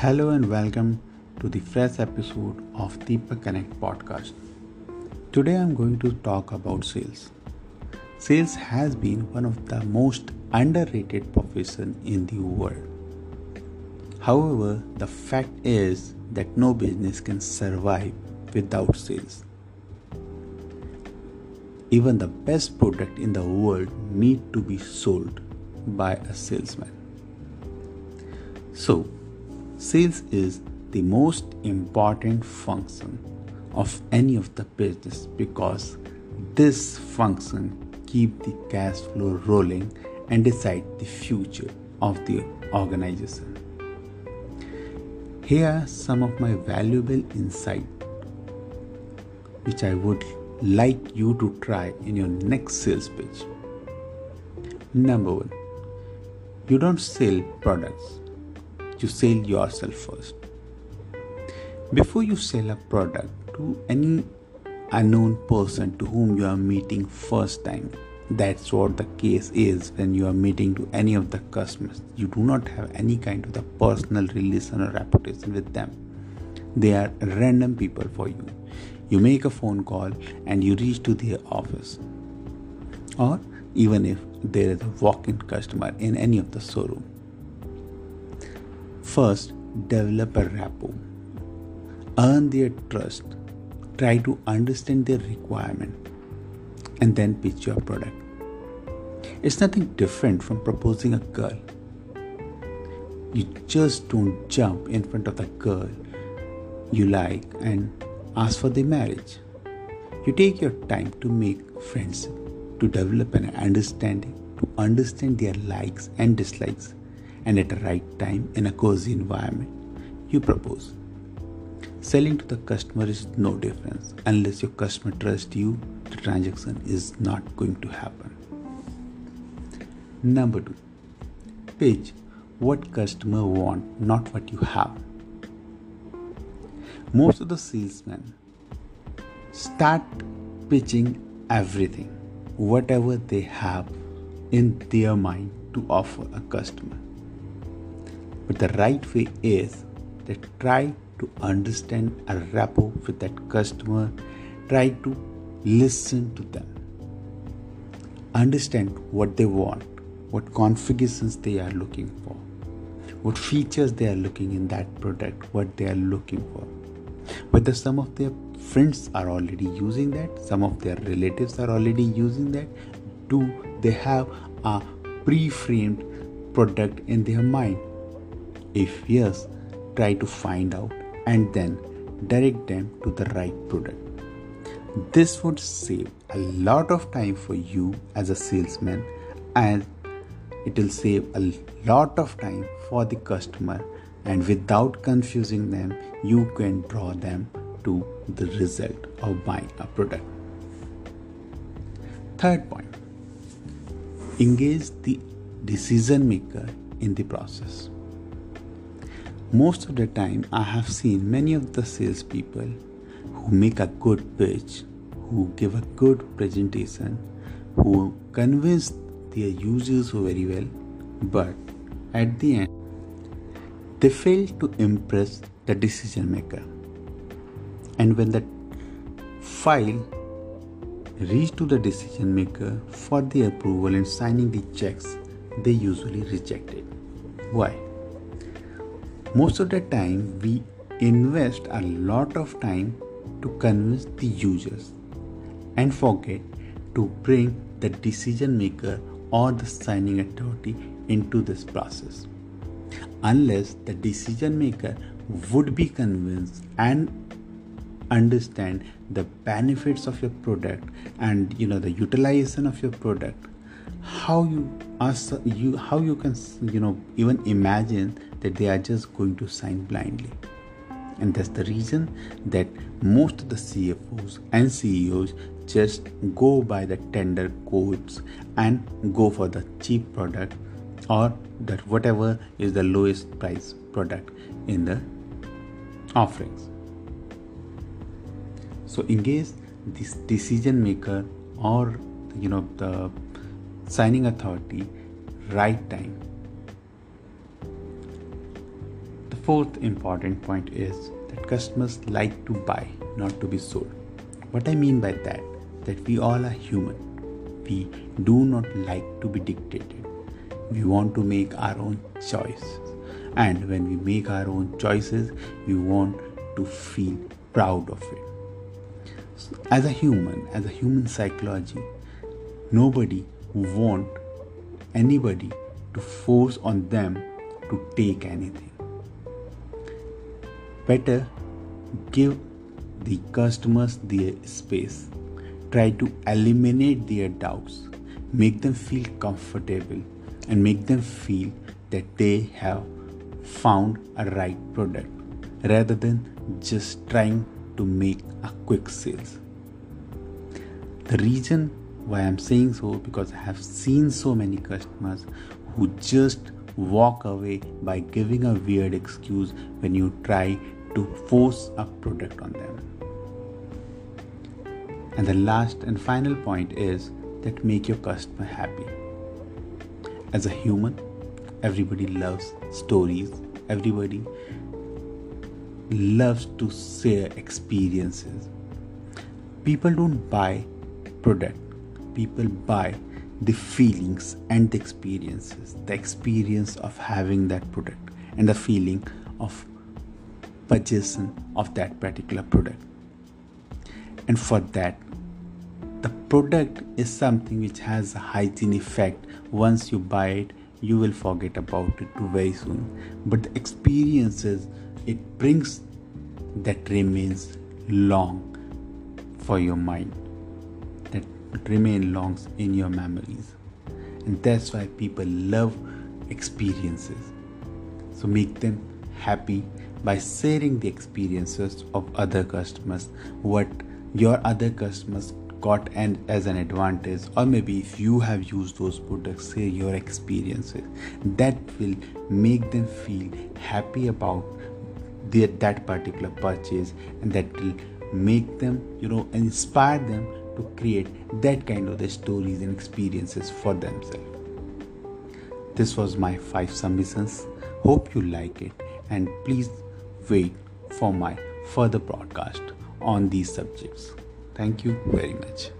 Hello and welcome to the fresh episode of Deepak Connect podcast. Today I'm going to talk about sales. Sales has been one of the most underrated profession in the world. However, the fact is that no business can survive without sales. Even the best product in the world need to be sold by a salesman. So, sales is the most important function of any of the business because this function keep the cash flow rolling and decide the future of the organization. Here are some of my valuable insight which I would like you to try in your next sales pitch. Number 1 you don't sell products, you sell yourself first. Before you sell a product to any unknown person to whom you are meeting first time, that's what the case is when you are meeting to any of the customers. You do not have any kind of the personal relation or reputation with them. They are random people for you. You make a phone call and you reach to their office. Or even if there is a walk-in customer in any of the showroom. First, develop a rapport. Earn their trust. Try to understand their requirement and then pitch your product. It's nothing different from proposing a girl. You just don't jump in front of the girl you like and ask for the marriage. You take your time to make friends to develop an understanding, to understand their likes and dislikes, and at the right time in a cozy environment, you propose. Selling to the customer is no difference. Unless your customer trusts you, the transaction is not going to happen. Number two, pitch what customer want, not what you have. Most of the salesmen start pitching everything whatever they have in their mind to offer a customer. But the right way is that try to understand a rapport with that customer, try to listen to them, understand what they want, what configurations they are looking for, what features they are looking in that product, what they are looking for. Whether some of their friends are already using that some of their relatives are already using that do they have a pre-framed product in their mind if yes try to find out and then direct them to the right product this would save a lot of time for you as a salesman and it will save a lot of time for the customer and without confusing them you can draw them to the result of buying a product. Third point engage the decision maker in the process. Most of the time, I have seen many of the salespeople who make a good pitch, who give a good presentation, who convince their users very well, but at the end, they fail to impress the decision maker. And when the file reach to the decision maker for the approval and signing the checks they usually reject it. Why most of the time we invest a lot of time to convince the users and forget to bring the decision maker or the signing authority into this process. Unless the decision maker would be convinced and understand the benefits of your product and you know the utilization of your product how you ask you how you can you know even imagine that they are just going to sign blindly. And that's the reason that most of the CFOs and CEOs just go by the tender codes and go for the cheap product or that whatever is the lowest price product in the offerings. So engage this decision maker or you know the signing authority right time fourth important point is that customers like to buy not to be sold. What i mean by that that we all are human. We do not like to be dictated. We want to make our own choices. And when we make our own choices we want to feel proud of it. So as a human as a human psychology nobody want anybody to force on them to take anything better give the customers their space. Try to eliminate their doubts. Make them feel comfortable and make them feel that they have found a right product rather than just trying to make a quick sales. The reason why i'm saying so because i have seen so many customers who just walk away by giving a weird excuse when you try to force a product on them. And the last and final point is that make your customer happy. As a human everybody loves stories. Everybody loves to share experiences. People don't buy product. People buy the feelings and the experiences. The experience of having that product and the feeling of purchasing of that particular product. And for that the product is something which has a hygiene effect. Once you buy it you will forget about it too very soon. But the experiences it brings that remains long for your mind. That remain long in your memories. And that's why people love experiences. So make them happy by sharing the experiences of other customers what your other customers got and as an advantage or maybe if you have used those products share your experiences. That will make them feel happy about that particular purchase and that will make them you know inspire them to create that kind of the stories and experiences for themselves. This was my five submissions hope you like it and please wait for my further broadcast on these subjects Thank you very much.